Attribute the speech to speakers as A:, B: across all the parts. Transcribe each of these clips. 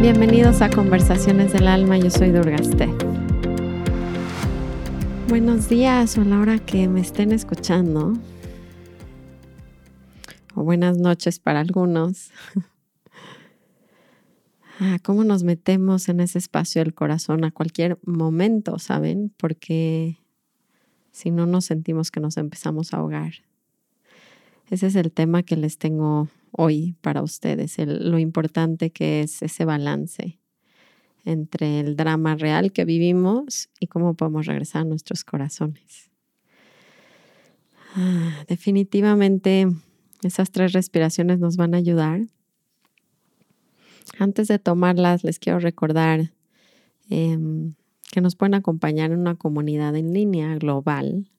A: Bienvenidos a Conversaciones del Alma, yo soy Durgaste. Buenos días o a la hora que me estén escuchando. O buenas noches para algunos. Ah, ¿Cómo nos metemos en ese espacio del corazón a cualquier momento, saben? Porque si no nos sentimos que nos empezamos a ahogar. Ese es el tema que les tengo hoy para ustedes, lo importante que es ese balance entre el drama real que vivimos y cómo podemos regresar a nuestros corazones. Ah, definitivamente esas tres respiraciones nos van a ayudar. Antes de tomarlas, les quiero recordar em, que nos pueden acompañar en una comunidad en línea global.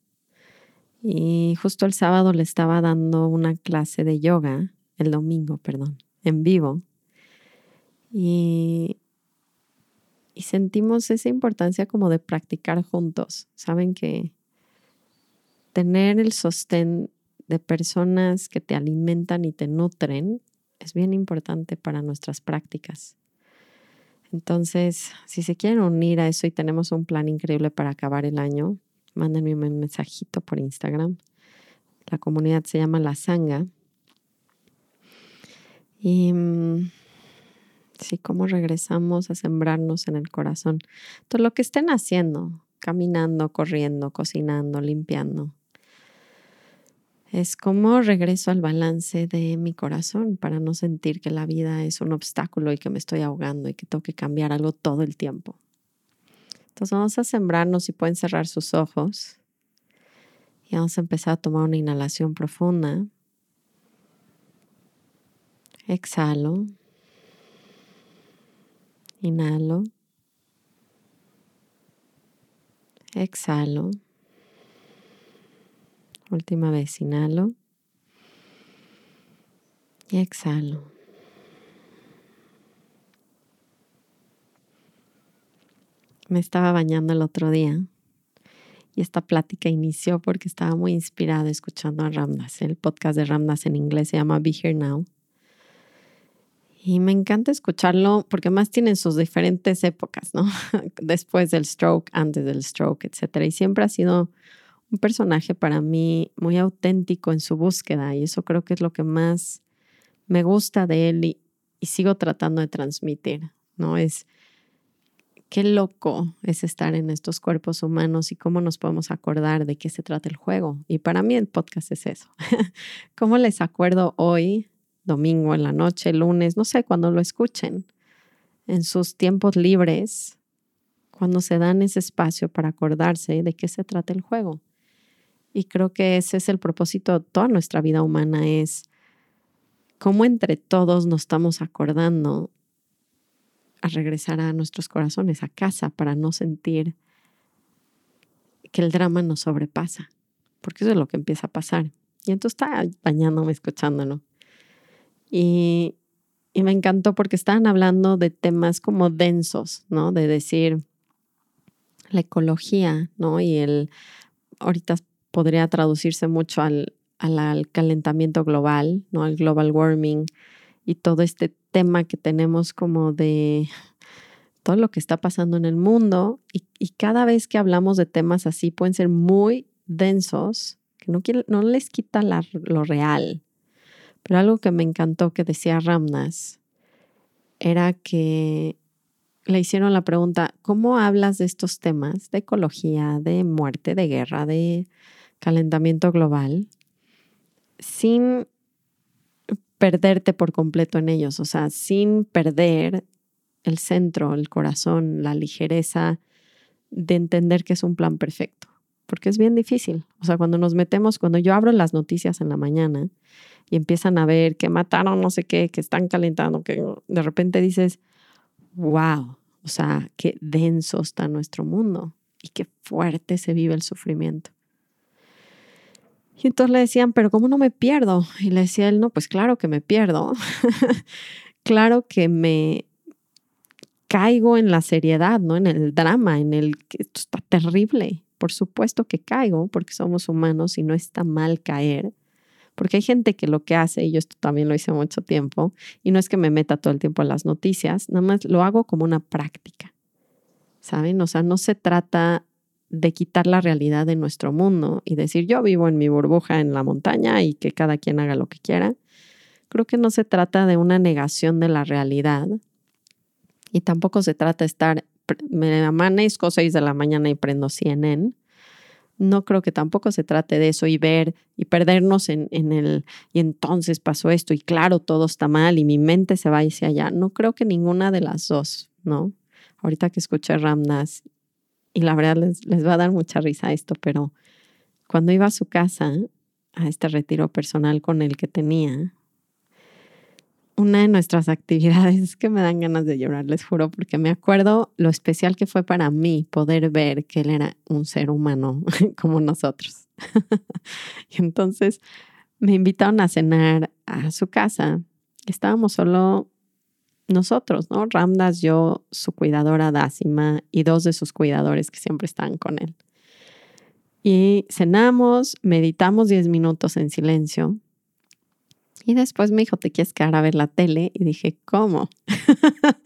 A: Y justo el sábado le estaba dando una clase de yoga el domingo, perdón, en vivo. Y, y sentimos esa importancia como de practicar juntos. Saben que tener el sostén de personas que te alimentan y te nutren es bien importante para nuestras prácticas. Entonces, si se quieren unir a eso y tenemos un plan increíble para acabar el año, mándenme un mensajito por Instagram. La comunidad se llama La Sanga y mm, sí, cómo regresamos a sembrarnos en el corazón. Todo lo que estén haciendo, caminando, corriendo, cocinando, limpiando, es como regreso al balance de mi corazón para no sentir que la vida es un obstáculo y que me estoy ahogando y que tengo que cambiar algo todo el tiempo. Entonces vamos a sembrarnos y pueden cerrar sus ojos. Y vamos a empezar a tomar una inhalación profunda. Exhalo. Inhalo. Exhalo. Última vez, inhalo. Y exhalo. Me estaba bañando el otro día y esta plática inició porque estaba muy inspirada escuchando a Ramdas. El podcast de Ramdas en inglés se llama Be Here Now. Y me encanta escucharlo porque más tienen sus diferentes épocas, ¿no? Después del stroke, antes del stroke, etc. Y siempre ha sido un personaje para mí muy auténtico en su búsqueda y eso creo que es lo que más me gusta de él y, sigo tratando de transmitir, ¿no? Es qué loco es estar en estos cuerpos humanos y cómo nos podemos acordar de qué se trata el juego. Y para mí el podcast es eso. ¿Cómo les acuerdo hoy domingo en la noche, lunes, no sé, cuando lo escuchen, en sus tiempos libres, cuando se dan ese espacio para acordarse de qué se trata el juego. Y creo que ese es el propósito de toda nuestra vida humana, es cómo entre todos nos estamos acordando a regresar a nuestros corazones, a casa, para no sentir que el drama nos sobrepasa, porque eso es lo que empieza a pasar. Y entonces está bañándome, escuchándolo. Y, me encantó porque estaban hablando de temas como densos, ¿no? De decir la ecología, ¿no? Y el, ahorita podría traducirse mucho al, al, calentamiento global, ¿no? Al global warming y todo este tema que tenemos como de todo lo que está pasando en el mundo y, y cada vez que hablamos de temas así pueden ser muy densos, que no, no les quita lo real, pero algo que me encantó que decía Ramnas era que le hicieron la pregunta, ¿cómo hablas de estos temas de ecología, de muerte, de guerra, de calentamiento global, sin perderte por completo en ellos? O sea, sin perder el centro, el corazón, la ligereza de entender que es un plan perfecto, porque es bien difícil. O sea, cuando nos metemos, cuando yo abro las noticias en la mañana y empiezan a ver que mataron no sé qué, que están calentando, que de repente dices, wow, o sea, qué denso está nuestro mundo y qué fuerte se vive el sufrimiento. Y entonces le decían, pero ¿cómo no me pierdo? Y le decía él, no, pues claro que me pierdo. claro que me, caigo en la seriedad, ¿no? En el drama, en el que esto está terrible. Por supuesto que caigo porque somos humanos y no está mal caer. Porque hay gente que lo que hace, y yo esto también lo hice mucho tiempo, y no es que me meta todo el tiempo en las noticias, nada más lo hago como una práctica. ¿Saben? O sea, no se trata de quitar la realidad de nuestro mundo y decir yo vivo en mi burbuja en la montaña y que cada quien haga lo que quiera. Creo que no se trata de una negación de la realidad y tampoco se trata de estar, me amanezco 6 de la mañana y prendo CNN. No creo que tampoco se trate de eso y ver y perdernos en, en el, y entonces pasó esto y claro, todo está mal y mi mente se va hacia allá. No creo que ninguna de las dos, ¿no? Ahorita que escuché Ramnas y la verdad les, les va a dar mucha risa esto, pero cuando iba a su casa, a este retiro personal con el que tenía, una de nuestras actividades que me dan ganas de llorar, les juro, porque me acuerdo lo especial que fue para mí poder ver que él era un ser humano como nosotros. entonces me invitaron a cenar a su casa. Estábamos solo nosotros, ¿no? Ramdas, yo, su cuidadora Dásima y dos de sus cuidadores que siempre están con él. Y cenamos, meditamos 10 minutos en silencio. Y después me dijo, ¿te quieres quedar a ver la tele? Y dije, ¿cómo?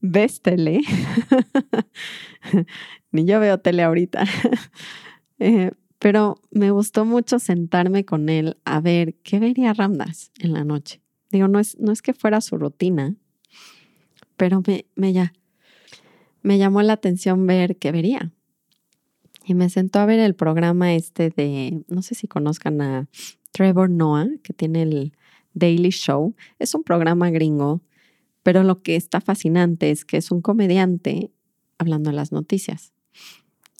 A: ¿Ves tele? Ni yo veo tele ahorita. Eh, pero me gustó mucho sentarme con él a ver qué vería Ramdas en la noche. Digo, no es, no es que fuera su rutina, pero me, me, ya, me llamó la atención ver qué vería. Y me sentó a ver el programa este de, no sé si conozcan a Trevor Noah, que tiene el Daily Show. Es un programa gringo, pero lo que está fascinante es que es un comediante hablando de las noticias.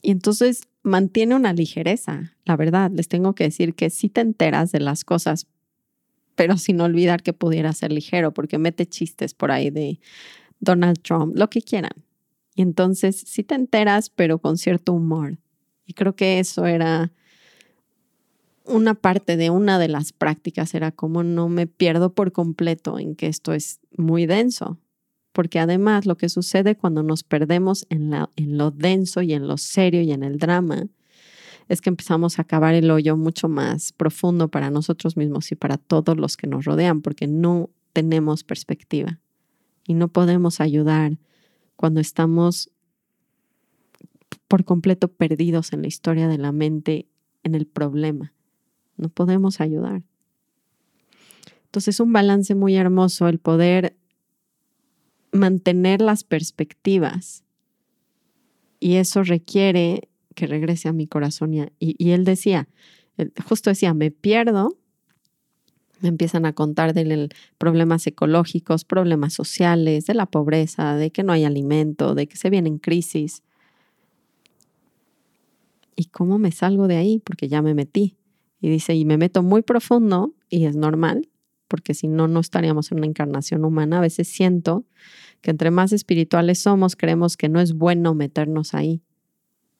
A: Y entonces mantiene una ligereza, la verdad. Les tengo que decir que sí te enteras de las cosas, pero sin olvidar que pudiera ser ligero, porque mete chistes por ahí de Donald Trump, lo que quieran. Y entonces sí te enteras, pero con cierto humor. Y creo que eso era una parte de una de las prácticas, era como no me pierdo por completo en que esto es muy denso. Porque además lo que sucede cuando nos perdemos en, en lo denso y en lo serio y en el drama, es que empezamos a cavar el hoyo mucho más profundo para nosotros mismos y para todos los que nos rodean, porque no tenemos perspectiva y no podemos ayudar cuando estamos por completo perdidos en la historia de la mente, en el problema. No podemos ayudar. Entonces es un balance muy hermoso el poder mantener las perspectivas y eso requiere que regrese a mi corazón. Y, y él decía, justo decía, me pierdo me empiezan a contar de problemas ecológicos, problemas sociales, de la pobreza, de que no hay alimento, de que se vienen crisis. ¿Y cómo me salgo de ahí? Porque ya me metí. Y dice, y me meto muy profundo y es normal, porque si no, no estaríamos en una encarnación humana. A veces siento que entre más espirituales somos, creemos que no es bueno meternos ahí.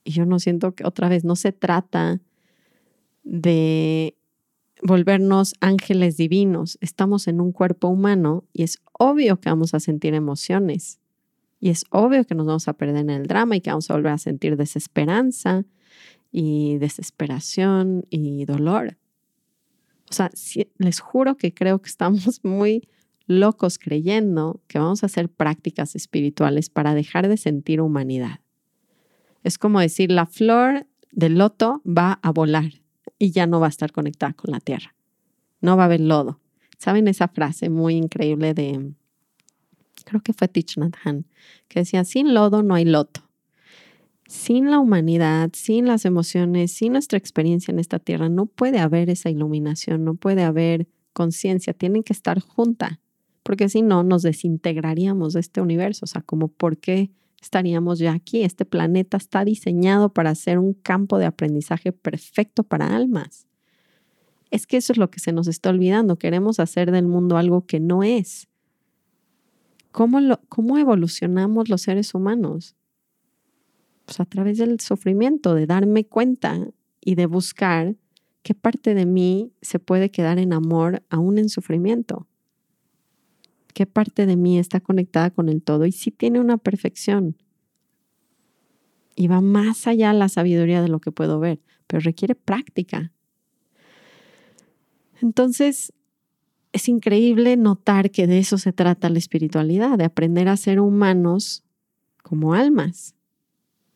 A: Y yo no siento que otra vez no se trata de volvernos ángeles divinos. Estamos en un cuerpo humano y es obvio que vamos a sentir emociones. Y es obvio que nos vamos a perder en el drama y que vamos a volver a sentir desesperanza y desesperación y dolor. O sea, les juro que creo que estamos muy locos creyendo que vamos a hacer prácticas espirituales para dejar de sentir humanidad. Es como decir, la flor del loto va a volar y ya no va a estar conectada con la tierra. No va a haber lodo. ¿Saben esa frase muy increíble de, creo que fue Thich Nhat Hanh, que decía, sin lodo no hay loto. Sin la humanidad, sin las emociones, sin nuestra experiencia en esta tierra, no puede haber esa iluminación, no puede haber conciencia, tienen que estar junta, porque si no nos desintegraríamos de este universo, o sea, como por qué estaríamos ya aquí. Este planeta está diseñado para ser un campo de aprendizaje perfecto para almas. Es que eso es lo que se nos está olvidando. Queremos hacer del mundo algo que no es. ¿Cómo, lo, cómo evolucionamos los seres humanos? Pues a través del sufrimiento, de darme cuenta y de buscar qué parte de mí se puede quedar en amor aún en sufrimiento. ¿Qué parte de mí está conectada con el todo? Y sí tiene una perfección. Y va más allá la sabiduría de lo que puedo ver, pero requiere práctica. Entonces, es increíble notar que de eso se trata la espiritualidad, de aprender a ser humanos como almas.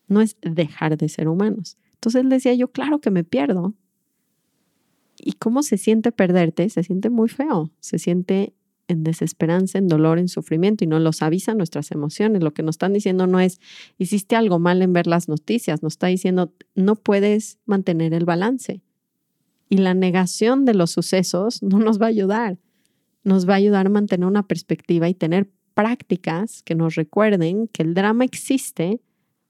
A: No es dejar de ser humanos. Entonces él decía yo, claro que me pierdo. ¿Y cómo se siente perderte? Se siente muy feo, se siente en desesperanza, en dolor, en sufrimiento y no los avisan nuestras emociones. Lo que nos están diciendo no es, hiciste algo mal en ver las noticias, nos está diciendo, no puedes mantener el balance. Y la negación de los sucesos no nos va a ayudar. Nos va a ayudar a mantener una perspectiva y tener prácticas que nos recuerden que el drama existe,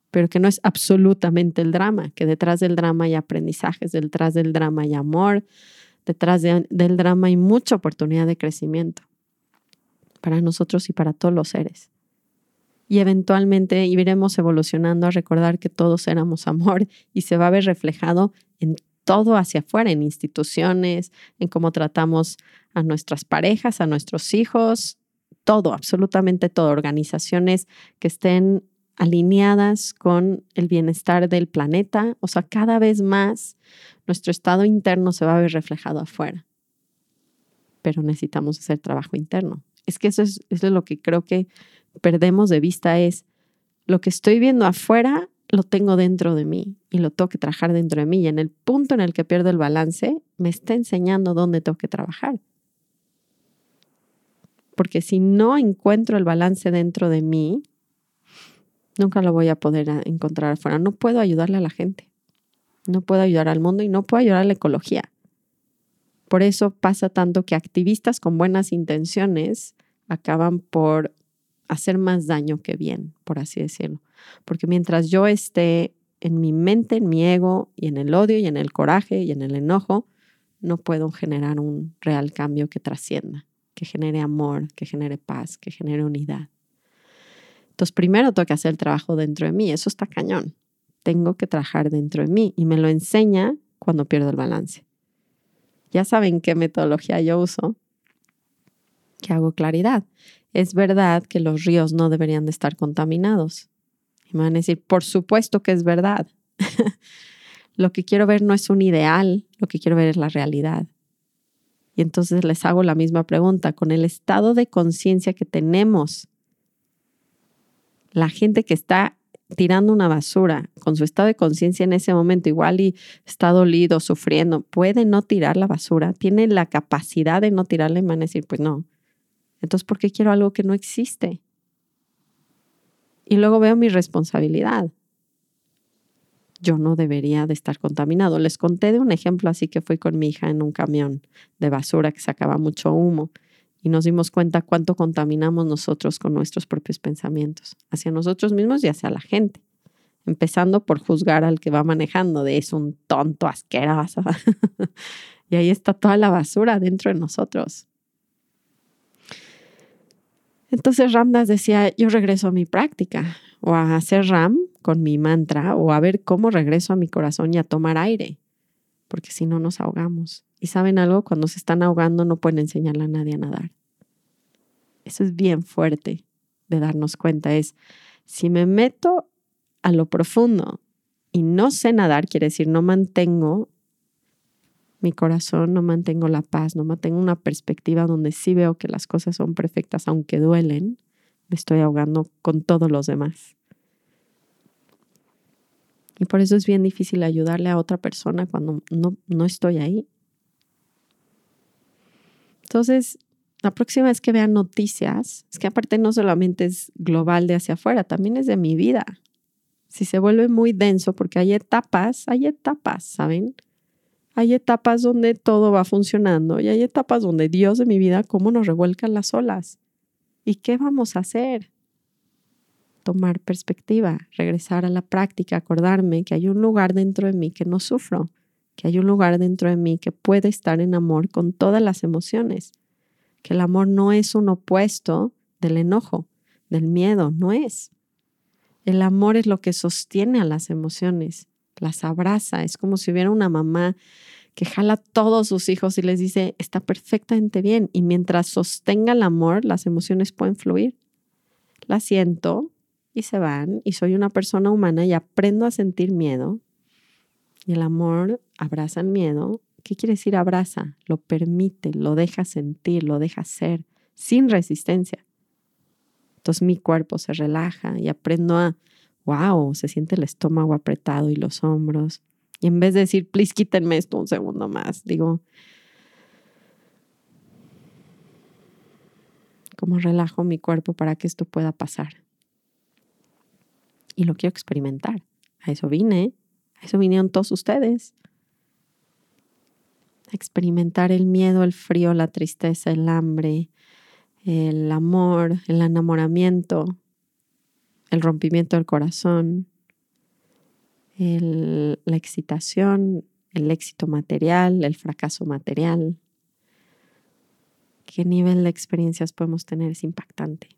A: pero que no es absolutamente el drama, que detrás del drama hay aprendizajes, detrás del drama hay amor, detrás del drama hay mucha oportunidad de crecimiento para nosotros y para todos los seres. Y eventualmente iremos evolucionando a recordar que todos éramos amor y se va a ver reflejado en todo hacia afuera, en instituciones, en cómo tratamos a nuestras parejas, a nuestros hijos, todo, absolutamente todo, organizaciones que estén alineadas con el bienestar del planeta, o sea, cada vez más nuestro estado interno se va a ver reflejado afuera. Pero necesitamos hacer trabajo interno. Es que eso es, eso es lo que creo que perdemos de vista es lo que estoy viendo afuera lo tengo dentro de mí y lo tengo que trabajar dentro de mí. Y en el punto en el que pierdo el balance, me está enseñando dónde tengo que trabajar. Porque si no encuentro el balance dentro de mí, nunca lo voy a poder encontrar afuera. No puedo ayudarle a la gente. No puedo ayudar al mundo y no puedo ayudar a la ecología. Por eso pasa tanto que activistas con buenas intenciones acaban por hacer más daño que bien, por así decirlo. Porque mientras yo esté en mi mente, en mi ego y en el odio y en el coraje y en el enojo, no puedo generar un real cambio que trascienda, que genere amor, que genere paz, que genere unidad. Entonces, primero tengo que hacer el trabajo dentro de mí. Eso está cañón. Tengo que trabajar dentro de mí y me lo enseña cuando pierdo el balance. Ya saben qué metodología yo uso, que hago claridad. Es verdad que los ríos no deberían de estar contaminados. Y me van a decir, por supuesto que es verdad. lo que quiero ver no es un ideal, lo que quiero ver es la realidad. Y entonces les hago la misma pregunta, con el estado de conciencia que tenemos, la gente que está tirando una basura con su estado de conciencia en ese momento, igual y está dolido, sufriendo, puede no tirar la basura, tiene la capacidad de no tirarla y van a decir, pues no. Entonces, ¿por qué quiero algo que no existe? Y luego veo mi responsabilidad. Yo no debería de estar contaminado. Les conté de un ejemplo así que fui con mi hija en un camión de basura que sacaba mucho humo y nos dimos cuenta cuánto contaminamos nosotros con nuestros propios pensamientos, hacia nosotros mismos y hacia la gente, empezando por juzgar al que va manejando de es un tonto asqueroso. y ahí está toda la basura dentro de nosotros. Entonces Ramdas decía, yo regreso a mi práctica o a hacer Ram con mi mantra o a ver cómo regreso a mi corazón y a tomar aire, porque si no nos ahogamos. Y saben algo, cuando se están ahogando no pueden enseñarle a nadie a nadar. Eso es bien fuerte de darnos cuenta. Es, si me meto a lo profundo y no sé nadar, quiere decir no mantengo mi corazón, no mantengo la paz, no mantengo una perspectiva donde sí veo que las cosas son perfectas, aunque duelen, me estoy ahogando con todos los demás. Y por eso es bien difícil ayudarle a otra persona cuando no, no estoy ahí. Entonces, la próxima vez que vean noticias, es que aparte no solamente es global de hacia afuera, también es de mi vida. Si se vuelve muy denso, porque hay etapas, hay etapas, ¿saben? Hay etapas donde todo va funcionando y hay etapas donde Dios de mi vida, cómo nos revuelcan las olas. ¿Y qué vamos a hacer? Tomar perspectiva, regresar a la práctica, acordarme que hay un lugar dentro de mí que no sufro, que hay un lugar dentro de mí que puede estar en amor con todas las emociones, que el amor no es un opuesto del enojo, del miedo, no es. El amor es lo que sostiene a las emociones, las abraza, es como si hubiera una mamá que jala a todos sus hijos y les dice, está perfectamente bien. Y mientras sostenga el amor, las emociones pueden fluir. La siento y se van y soy una persona humana y aprendo a sentir miedo. Y el amor abraza el miedo. ¿Qué quiere decir abraza? Lo permite, lo deja sentir, lo deja ser, sin resistencia. Entonces mi cuerpo se relaja y aprendo a, wow, se siente el estómago apretado y los hombros. Y en vez de decir, please quítenme esto un segundo más, digo, ¿cómo relajo mi cuerpo para que esto pueda pasar? Y lo quiero experimentar. A eso vine, a eso vinieron todos ustedes. Experimentar el miedo, el frío, la tristeza, el hambre, el amor, el enamoramiento, el rompimiento del corazón, la excitación, el éxito material, el fracaso material. ¿Qué nivel de experiencias podemos tener? Es impactante.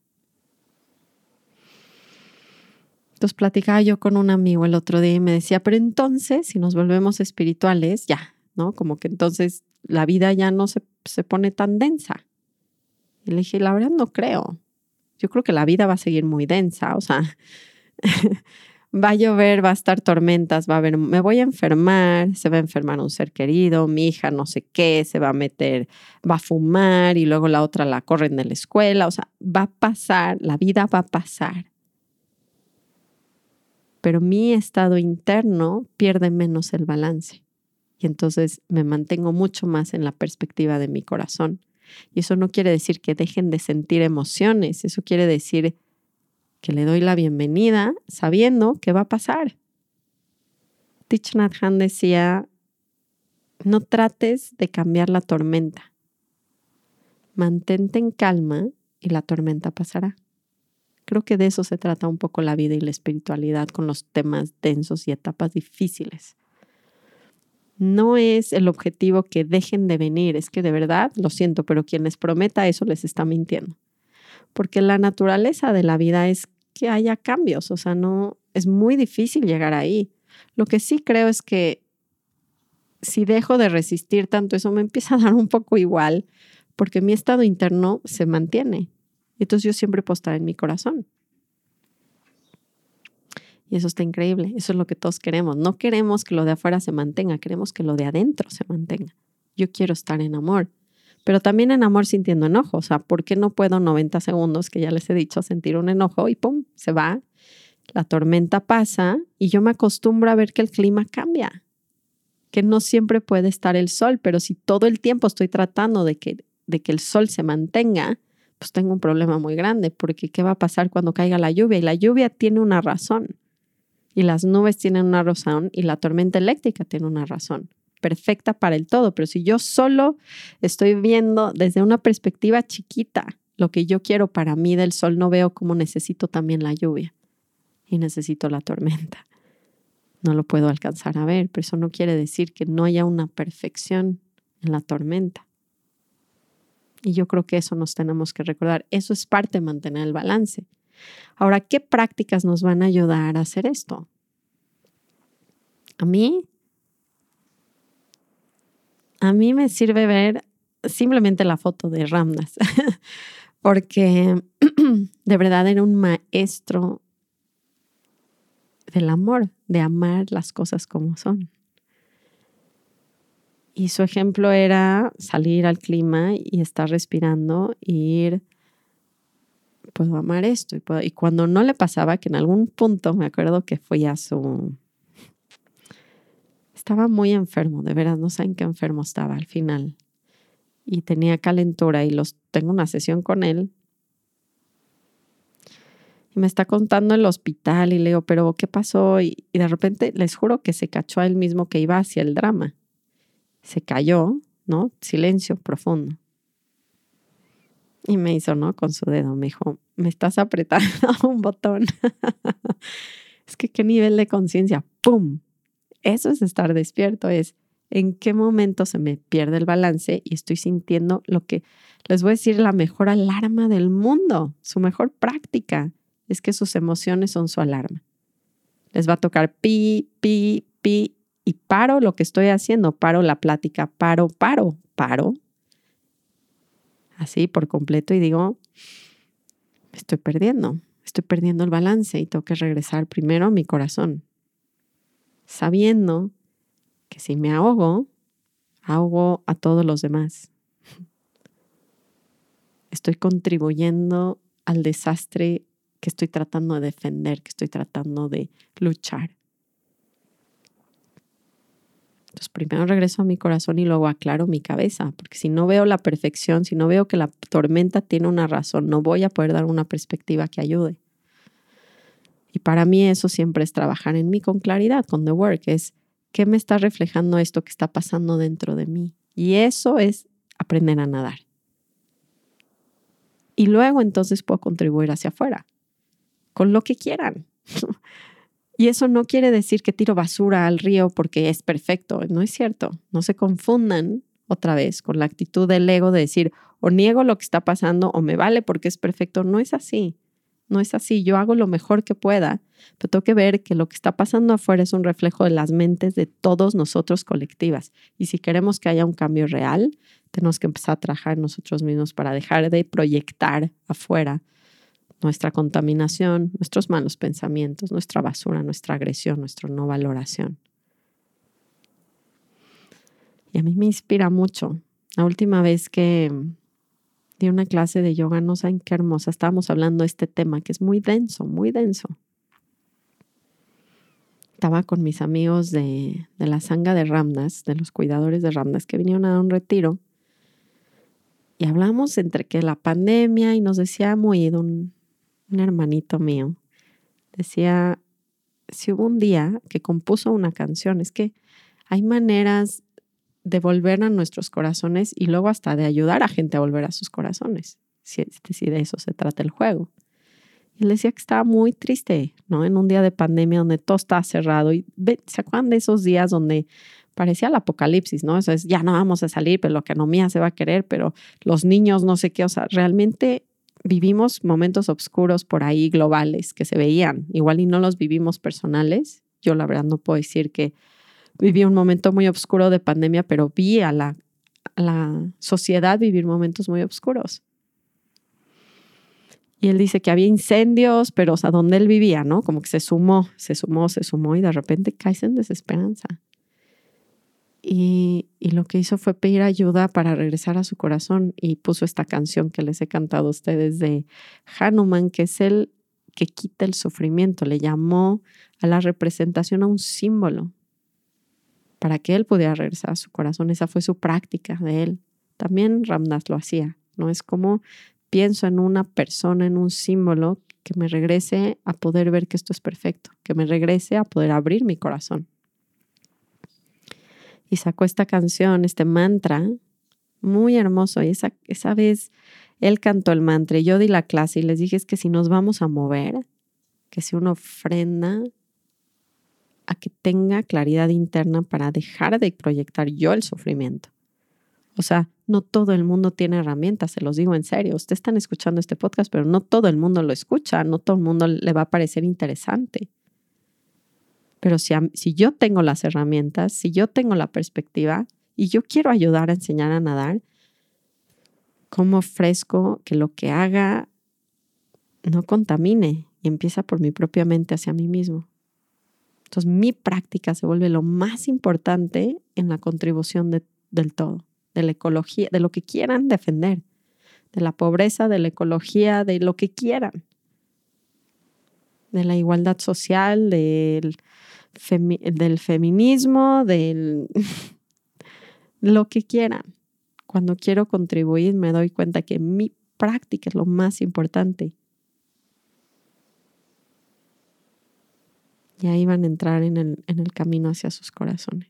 A: Entonces platicaba yo con un amigo el otro día y me decía, pero entonces, si nos volvemos espirituales, ya, ¿no? Como que entonces la vida ya no se, se pone tan densa. Y le dije, la verdad no creo. Yo creo que la vida va a seguir muy densa, o sea, va a llover, va a estar tormentas, va a haber, me voy a enfermar, se va a enfermar un ser querido, mi hija no sé qué, se va a meter, va a fumar y luego la otra la corren de la escuela, o sea, va a pasar, la vida va a pasar. Pero mi estado interno pierde menos el balance y entonces me mantengo mucho más en la perspectiva de mi corazón. Y eso no quiere decir que dejen de sentir emociones, eso quiere decir que le doy la bienvenida sabiendo que va a pasar. Thich Nhat decía, no trates de cambiar la tormenta. Mantente en calma y la tormenta pasará. Creo que de eso se trata un poco la vida y la espiritualidad con los temas densos y etapas difíciles. No es el objetivo que dejen de venir, es que de verdad, lo siento, pero quien les prometa eso les está mintiendo porque la naturaleza de la vida es que haya cambios, o sea, no es muy difícil llegar ahí. Lo que sí creo es que si dejo de resistir tanto, eso me empieza a dar un poco igual, porque mi estado interno se mantiene. Entonces yo siempre puedo estar en mi corazón. Y eso está increíble. Eso es lo que todos queremos. No queremos que lo de afuera se mantenga, queremos que lo de adentro se mantenga. Yo quiero estar en amor pero también en amor sintiendo enojo. O sea, ¿por qué no puedo 90 segundos, que ya les he dicho, sentir un enojo y pum, se va? La tormenta pasa y yo me acostumbro a ver que el clima cambia, que no siempre puede estar el sol, pero si todo el tiempo estoy tratando de que, de que el sol se mantenga, pues tengo un problema muy grande, porque ¿qué va a pasar cuando caiga la lluvia? Y la lluvia tiene una razón, y las nubes tienen una razón, y la tormenta eléctrica tiene una razón perfecta para el todo, pero si yo solo estoy viendo desde una perspectiva chiquita lo que yo quiero para mí del sol, no veo cómo necesito también la lluvia y necesito la tormenta. No lo puedo alcanzar a ver, pero eso no quiere decir que no haya una perfección en la tormenta. Y yo creo que eso nos tenemos que recordar. Eso es parte de mantener el balance. Ahora, ¿qué prácticas nos van a ayudar a hacer esto? A mí a mí me sirve ver simplemente la foto de Ramnas, porque de verdad era un maestro del amor, de amar las cosas como son. Y su ejemplo era salir al clima y estar respirando e ir, puedo amar esto. Y, y cuando no le pasaba, que en algún punto me acuerdo que fui a su estaba muy enfermo, de veras, no saben qué enfermo estaba al final. Y tenía calentura y los tengo una sesión con él. Y me está contando el hospital y le digo, pero ¿qué pasó? Y, y de repente les juro que se cachó a él mismo que iba hacia el drama. Se cayó, ¿no? Silencio profundo. Y me hizo, ¿no? Con su dedo. Me dijo, me estás apretando un botón. es que qué nivel de conciencia. ¡Pum! Eso es estar despierto, es en qué momento se me pierde el balance y estoy sintiendo lo que les voy a decir la mejor alarma del mundo, su mejor práctica es que sus emociones son su alarma. Les va a tocar pi, pi, pi y paro lo que estoy haciendo, paro la plática, paro, paro, paro, así por completo y digo, estoy perdiendo, estoy perdiendo el balance y tengo que regresar primero a mi corazón, sabiendo que si me ahogo, ahogo a todos los demás. Estoy contribuyendo al desastre que estoy tratando de defender, que estoy tratando de luchar. Primero regreso a mi corazón y luego aclaro mi cabeza, porque si no veo la perfección, si no veo que la tormenta tiene una razón, no voy a poder dar una perspectiva que ayude. Y para mí eso siempre es trabajar en mí con claridad, con The Work, es qué me está reflejando esto que está pasando dentro de mí. Y eso es aprender a nadar. Y luego entonces puedo contribuir hacia afuera, con lo que quieran. Y eso no quiere decir que tiro basura al río porque es perfecto. No es cierto. No se confundan otra vez con la actitud del ego de decir o niego lo que está pasando o me vale porque es perfecto. No es así. No es así. Yo hago lo mejor que pueda, pero tengo que ver que lo que está pasando afuera es un reflejo de las mentes de todos nosotros colectivas. Y si queremos que haya un cambio real, tenemos que empezar a trabajar nosotros mismos para dejar de proyectar afuera nuestra contaminación, nuestros malos pensamientos, nuestra basura, nuestra agresión, nuestra no valoración. Y a mí me inspira mucho. La última vez que di una clase de yoga, no saben qué hermosa, estábamos hablando de este tema que es muy denso, muy denso. Estaba con mis amigos de, de la sanga de Ramdas, de los cuidadores de Ramdas, que vinieron a dar un retiro. Y hablamos entre que la pandemia y nos decía muy un, un hermanito mío, decía, si hubo un día que compuso una canción, es que hay maneras de volver a nuestros corazones y luego hasta de ayudar a gente a volver a sus corazones, si, si de eso se trata el juego. Y él decía que estaba muy triste, ¿no? En un día de pandemia donde todo estaba cerrado. Y ¿se acuerdan de esos días donde parecía el apocalipsis, ¿no? Eso es, ya no vamos a salir, pero la economía se va a querer, pero los niños no sé qué, o sea, realmente vivimos momentos oscuros por ahí globales que se veían, igual y no los vivimos personales. Yo la verdad no puedo decir que viví un momento muy oscuro de pandemia, pero vi a la, la sociedad vivir momentos muy oscuros. Y él dice que había incendios, pero o sea, donde él vivía, ¿no? Como que se sumó, se sumó, se sumó y de repente caes en desesperanza. Y, lo que hizo fue pedir ayuda para regresar a su corazón y puso esta canción que les he cantado a ustedes de Hanuman, que es el que quita el sufrimiento. Le llamó a la representación a un símbolo para que él pudiera regresar a su corazón. Esa fue su práctica de él. También Ramdas lo hacía, ¿no? Es como pienso en una persona, en un símbolo que me regrese a poder ver que esto es perfecto, que me regrese a poder abrir mi corazón y sacó esta canción, este mantra, muy hermoso. Y esa, esa vez él cantó el mantra y yo di la clase y les dije es que si nos vamos a mover, que si uno ofrenda a que tenga claridad interna para dejar de proyectar yo el sufrimiento. O sea, no todo el mundo tiene herramientas, se los digo en serio. Ustedes están escuchando este podcast, pero no todo el mundo lo escucha, no todo el mundo le va a parecer interesante. Pero si, yo tengo las herramientas, si yo tengo la perspectiva y yo quiero ayudar a enseñar a nadar, ¿cómo ofrezco que lo que haga no contamine y empieza por mi propia mente hacia mí mismo? Entonces mi práctica se vuelve lo más importante en la contribución del todo, de la ecología, de lo que quieran defender, de la pobreza, de la ecología, de lo que quieran, de la igualdad social, del del feminismo, del lo que quieran. Cuando quiero contribuir me doy cuenta que mi práctica es lo más importante. Y ahí van a entrar en el, en el camino hacia sus corazones.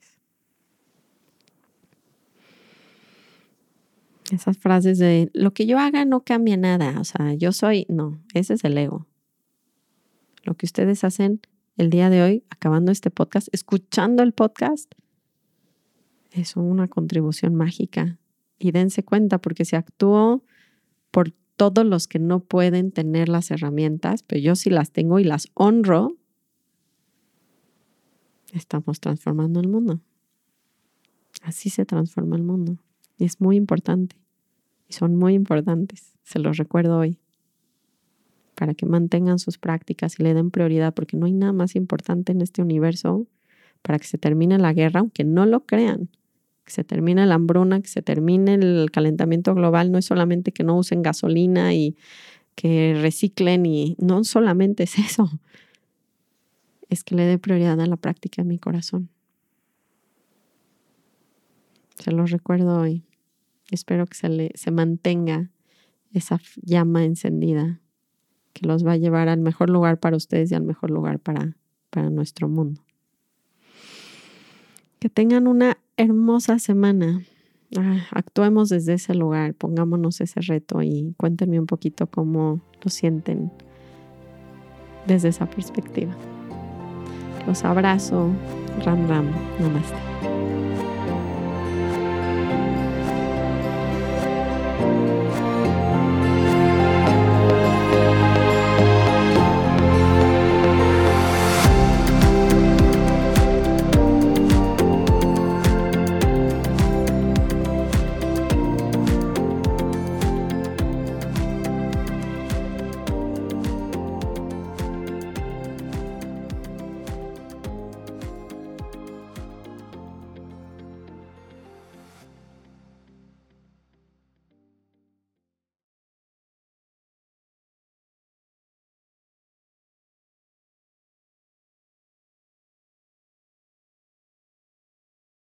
A: Esas frases de lo que yo haga no cambia nada. O sea, yo soy, no, ese es el ego. Lo que ustedes hacen el día de hoy, acabando este podcast, escuchando el podcast, es una contribución mágica. Y dense cuenta, porque si actúo por todos los que no pueden tener las herramientas, pero yo sí las tengo y las honro, estamos transformando el mundo. Así se transforma el mundo. Y es muy importante. Y son muy importantes. Se los recuerdo hoy. Para que mantengan sus prácticas y le den prioridad, porque no hay nada más importante en este universo para que se termine la guerra, aunque no lo crean. Que se termine la hambruna, que se termine el calentamiento global. No es solamente que no usen gasolina y que reciclen y no solamente es eso. Es que le dé prioridad a la práctica en mi corazón. Se los recuerdo hoy. Espero que se, le, se mantenga esa llama encendida que los va a llevar al mejor lugar para ustedes y al mejor lugar para, para nuestro mundo. Que tengan una hermosa semana. Ah, actuemos desde ese lugar, pongámonos ese reto y cuéntenme un poquito cómo lo sienten desde esa perspectiva. Los abrazo. Ram Ram. Namaste.